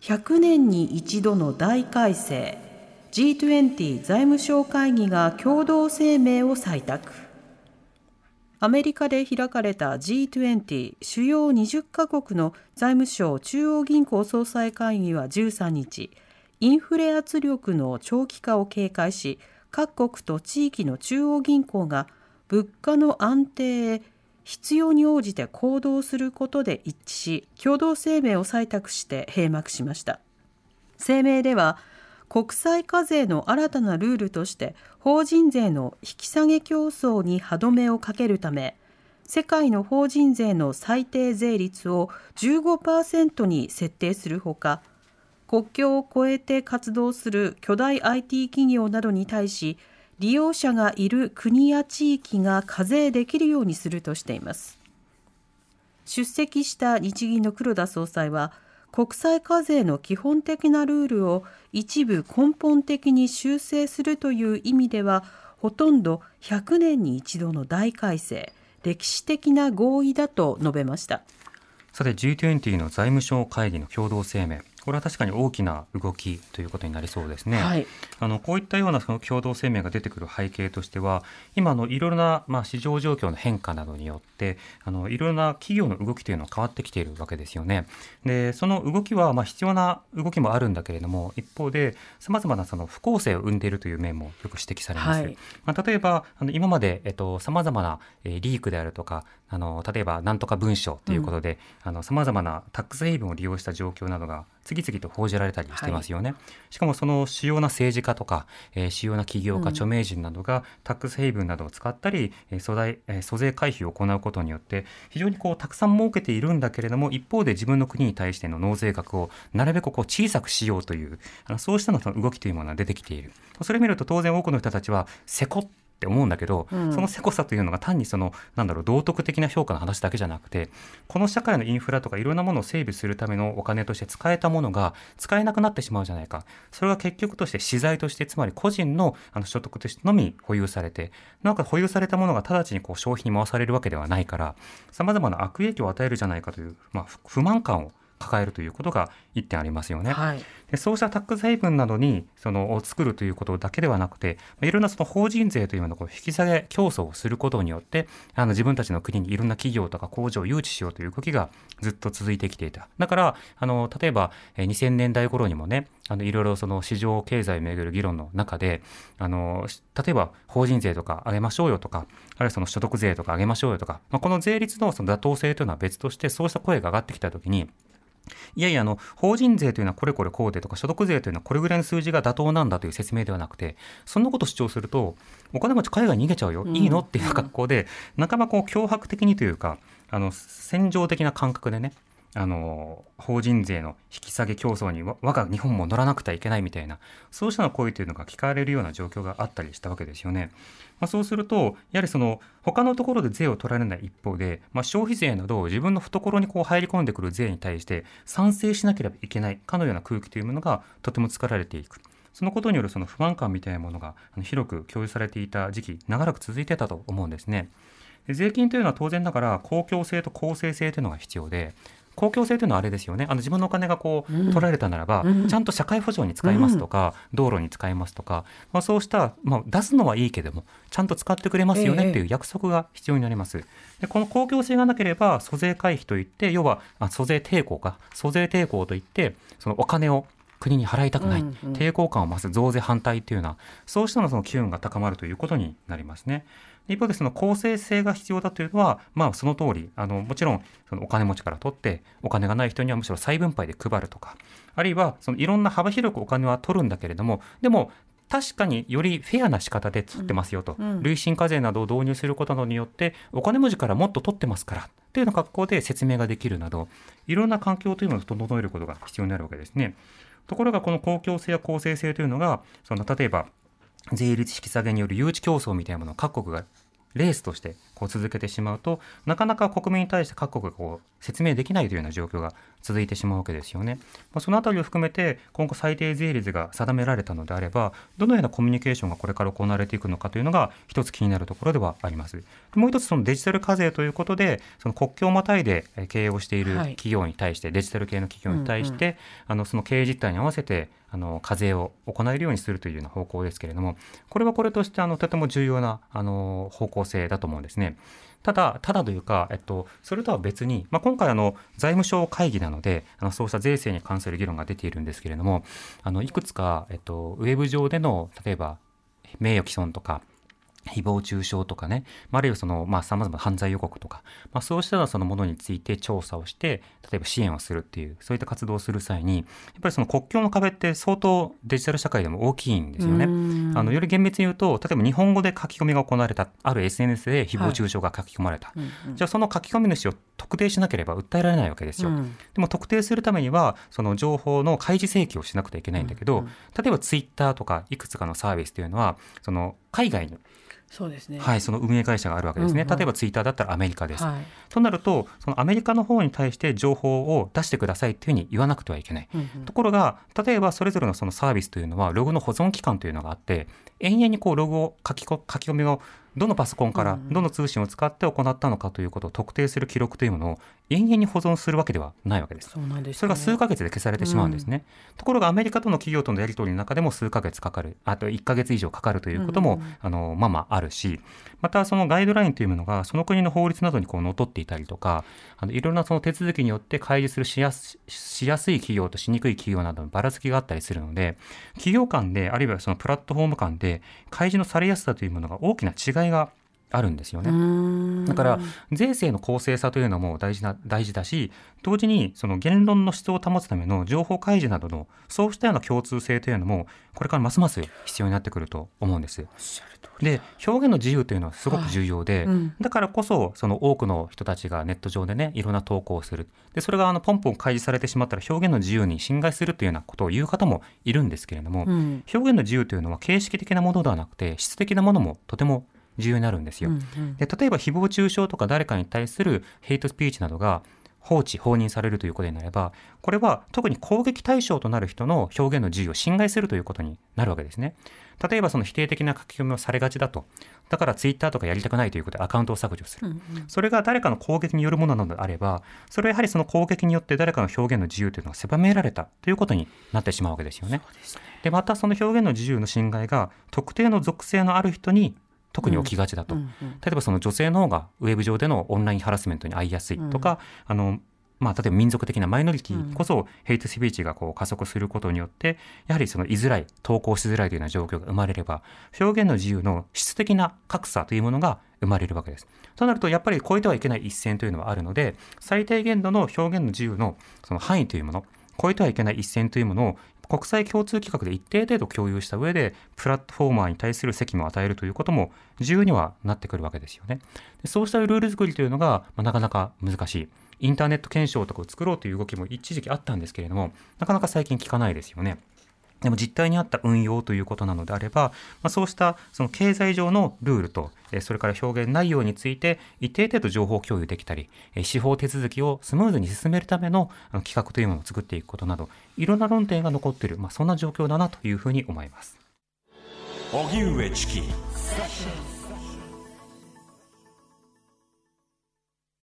100年に一度の大改正 G20 財務省会議が共同声明を採択。アメリカで開かれた G20 主要20カ国の財務省中央銀行総裁会議は13日インフレ圧力の長期化を警戒し各国と地域の中央銀行が物価の安定へ必要に応じて行動することで一致し共同声明を採択して閉幕しました。声明では国際課税の新たなルールとして法人税の引き下げ競争に歯止めをかけるため世界の法人税の最低税率を15%に設定するほか国境を越えて活動する巨大 IT 企業などに対し利用者がいる国や地域が課税できるようにするとしています。出席した日銀の黒田総裁は国際課税の基本的なルールを一部根本的に修正するという意味ではほとんど100年に一度の大改正歴史的な合意だと述べました。さて G20 の財務省会議の共同声明。これは確かに大きな動きということになりそうですね。はい、あのこういったようなその共同声明が出てくる背景としては、今のいろいろなまあ市場状況の変化などによって、あのいろいろな企業の動きというのは変わってきているわけですよね。で、その動きはまあ必要な動きもあるんだけれども、一方でさまざまなその不公正を生んでいるという面もよく指摘されます。はい、まあ例えばあの今までえっとさまざまなリークであるとか、あの例えばなんとか文書ということで、うん、あのさまざまなタックスヘイブンを利用した状況などが次々と報じられたりしてますよね。はい、しかもその主要な政治家とか、えー、主要な起業家、著名人などがタックスヘイブンなどを使ったり、えー、租代、えー、租税回避を行うことによって非常にこうたくさん儲けているんだけれども一方で自分の国に対しての納税額をなるべくこう小さくしようというあのそうしたの動きというものが出てきている。それを見ると当然多くの人たちはせこっって思うんだけど、うん、そのせこさというのが単にそのなんだろう道徳的な評価の話だけじゃなくてこの社会のインフラとかいろんなものを整備するためのお金として使えたものが使えなくなってしまうじゃないか。それが結局として資材としてつまり個人のあの所得としてのみ保有されてなんか保有されたものが直ちにこう消費に回されるわけではないからさまざまな悪影響を与えるじゃないかという、まあ、不満感を抱えるということが一点ありますよね。はい、でそうしたタックスヘイブンなどにそのを作るということだけではなくていろんなその法人税というのを引き下げ競争をすることによってあの自分たちの国にいろんな企業とか工場を誘致しようという動きがずっと続いてきていた。だからあの例えば2000年代頃にもねあのいろいろその市場経済をめぐる議論の中であの例えば法人税とか上げましょうよとかあるいはその所得税とか上げましょうよとか、まあ、この税率のその妥当性というのは別としてそうした声が上がってきたときにいやいや、あの、法人税というのはこれこれこうでとか、所得税というのはこれぐらいの数字が妥当なんだという説明ではなくて、そんなこと主張すると、お金持ち海外に逃げちゃうよ、いいの？っていう格好で、半ばこう脅迫的にというか、あの、戦場的な感覚でね、あの法人税の引き下げ競争に我が日本も乗らなくてはいけないみたいなそうしたの声というのが聞かれるような状況があったりしたわけですよね。まあ、そうするとやはりその他のところで税を取られない一方で、まあ、消費税など自分の懐にこう入り込んでくる税に対して賛成しなければいけないかのような空気というものがとても作られていく。そのことによるその不満感みたいなものが広く共有されていた時期長らく続いてたと思うんですね。税金というのは当然ながら公共性と公正性というのが必要で公共性というのはあれですよね。あの自分のお金がこう、取られたならば、うん、ちゃんと社会保障に使いますとか、うん、道路に使いますとか、まあ、そうした、まあ、出すのはいいけどもちゃんと使ってくれますよねっていう約束が必要になります。でこの公共性がなければ租税回避といって要はあ租税抵抗か。租税抵抗といってそのお金を国に払いたくない、うんうん、抵抗感を増す増税反対っていうようなそうしたのその機運が高まるということになりますね。一方でその公正性が必要だというのは、まあ、その通りあのもちろんそのお金持ちから取ってお金がない人にはむしろ再分配で配るとかあるいはそのいろんな幅広くお金は取るんだけれどもでも確かによりフェアな仕方で取ってますよと、うんうん、累進課税などを導入することなどによってお金持ちからもっと取ってますからというような格好で説明ができるなどいろんな環境というのを整えることが必要になるわけですね。ところがこの公共性や公正性というのがその例えば税率引き下げによる誘致競争みたいなものを各国がレースとしてこう続けてしまうとなかなか国民に対して各国がこう説明できないというような状況が続いてしまうわけですよね。まあ、そのあたりを含めて今後最低税率が定められたのであればどのようなコミュニケーションがこれから行われていくのかというのが一つ気になるところではあります。もう一つそのデジタル課税ということでその国境をまたいで経営をしている企業に対して、はい、デジタル系の企業に対して、うんうん、あのその経営実態に合わせてあの課税を行えるようにするというような方向ですけれどもこれはこれとしてあのとても重要なあの方向性だと思うんですね。ただ、ただというか、えっと、それとは別に、まあ、今回あの、財務省会議なので、あのそうした税制に関する議論が出ているんですけれども、あのいくつか、えっと、ウェブ上での、例えば、名誉毀損とか、誹謗中傷とかね、あるいはその、まあ、様々な犯罪予告とか、まあ、そうしたそのものについて調査をして、例えば支援をするっていう、そういった活動をする際に、やっぱりその国境の壁って相当デジタル社会でも大きいんですよね。あの、より厳密に言うと、例えば日本語で書き込みが行われた、ある SNS で誹謗中傷が書き込まれた。はいじゃあその書き込み主を特定しなければ訴えられないわけですよ。うん、でも特定するためには、その情報の開示請求をしなくてはいけないんだけど、うんうん、例えばツイッターとかいくつかのサービスというのは、その海外にそうですね。はい、その運営会社があるわけですね。うんうん、例えばツイッターだったらアメリカです。はい、となると、そのアメリカの方に対して情報を出してくださいっていうふうに言わなくてはいけない。うんうん、ところが、例えばそれぞれのそのサービスというのはログの保存期間というのがあって、延々にこうログを書き書き込みをどのパソコンからどの通信を使って行ったのかということを特定する記録というものを延々に保存するわけではないわけです。そ、ね、それが数ヶ月で消されてしまうんですね、うん、ところがアメリカとの企業とのやり取りの中でも数ヶ月かかる、あと1ヶ月以上かかるということも、うんうん、あのまあまああるし、またそのガイドラインというものがその国の法律などにこう則っていたりとか、あのいろんなその手続きによって開示するしやすしやすい企業としにくい企業などのばらつきがあったりするので、企業間で、あるいはそのプラットフォーム間で開示のされやすさというものが大きな違いがあるんですよね。だから税制の公正さというのも大事な大事だし同時にその言論の質を保つための情報開示などのそうしたような共通性というのもこれからますます必要になってくると思うんです。で表現の自由というのはすごく重要で、はい。うん、だからこそその多くの人たちがネット上でねいろんな投稿をする。でそれがあのポンポン開示されてしまったら表現の自由に侵害するというようなことを言う方もいるんですけれども、うん、表現の自由というのは形式的なものではなくて質的なものもとても重要になるんですよ。うんうん、で例えば誹謗中傷とか誰かに対するヘイトスピーチなどが放置、放任されるということになれば、これは特に攻撃対象となる人の表現の自由を侵害するということになるわけですね。例えばその否定的な書き込みをされがちだと。だからツイッターとかやりたくないということでアカウントを削除する。うんうん、それが誰かの攻撃によるものなのであれば、それはやはりその攻撃によって誰かの表現の自由というのが狭められたということになってしまうわけですよね。で、ね、またその表現の自由の侵害が特定の属性のある人に特に起きがちだと、うんうん。うん、例えばその女性の方がウェブ上でのオンラインハラスメントに遭いやすいとか、うん、あのまあ、例えば民族的なマイノリティこそヘイトスピーチがこう加速することによってやはりその居づらい投稿しづらいというような状況が生まれれば表現の自由の質的な格差というものが生まれるわけです。となるとやっぱり超えてはいけない一線というのはあるので最低限度の表現の自由のその範囲というもの超えてはいけない一線というものを国際共通規格で一定程度共有した上でプラットフォーマーに対する責務を与えるということも自由にはなってくるわけですよね。でそうしたルール作りというのが、まあ、なかなか難しい。インターネット検証とかを作ろうという動きも一時期あったんですけれども、なかなか最近聞かないですよね。でも実態に合った運用ということなのであれば、まあ、そうしたその経済上のルールと、それから表現内容について一定程度情報共有できたり、司法手続きをスムーズに進めるための企画というものを作っていくことなど、いろんな論点が残っている、まあ、そんな状況だなというふうに思います。荻上チキ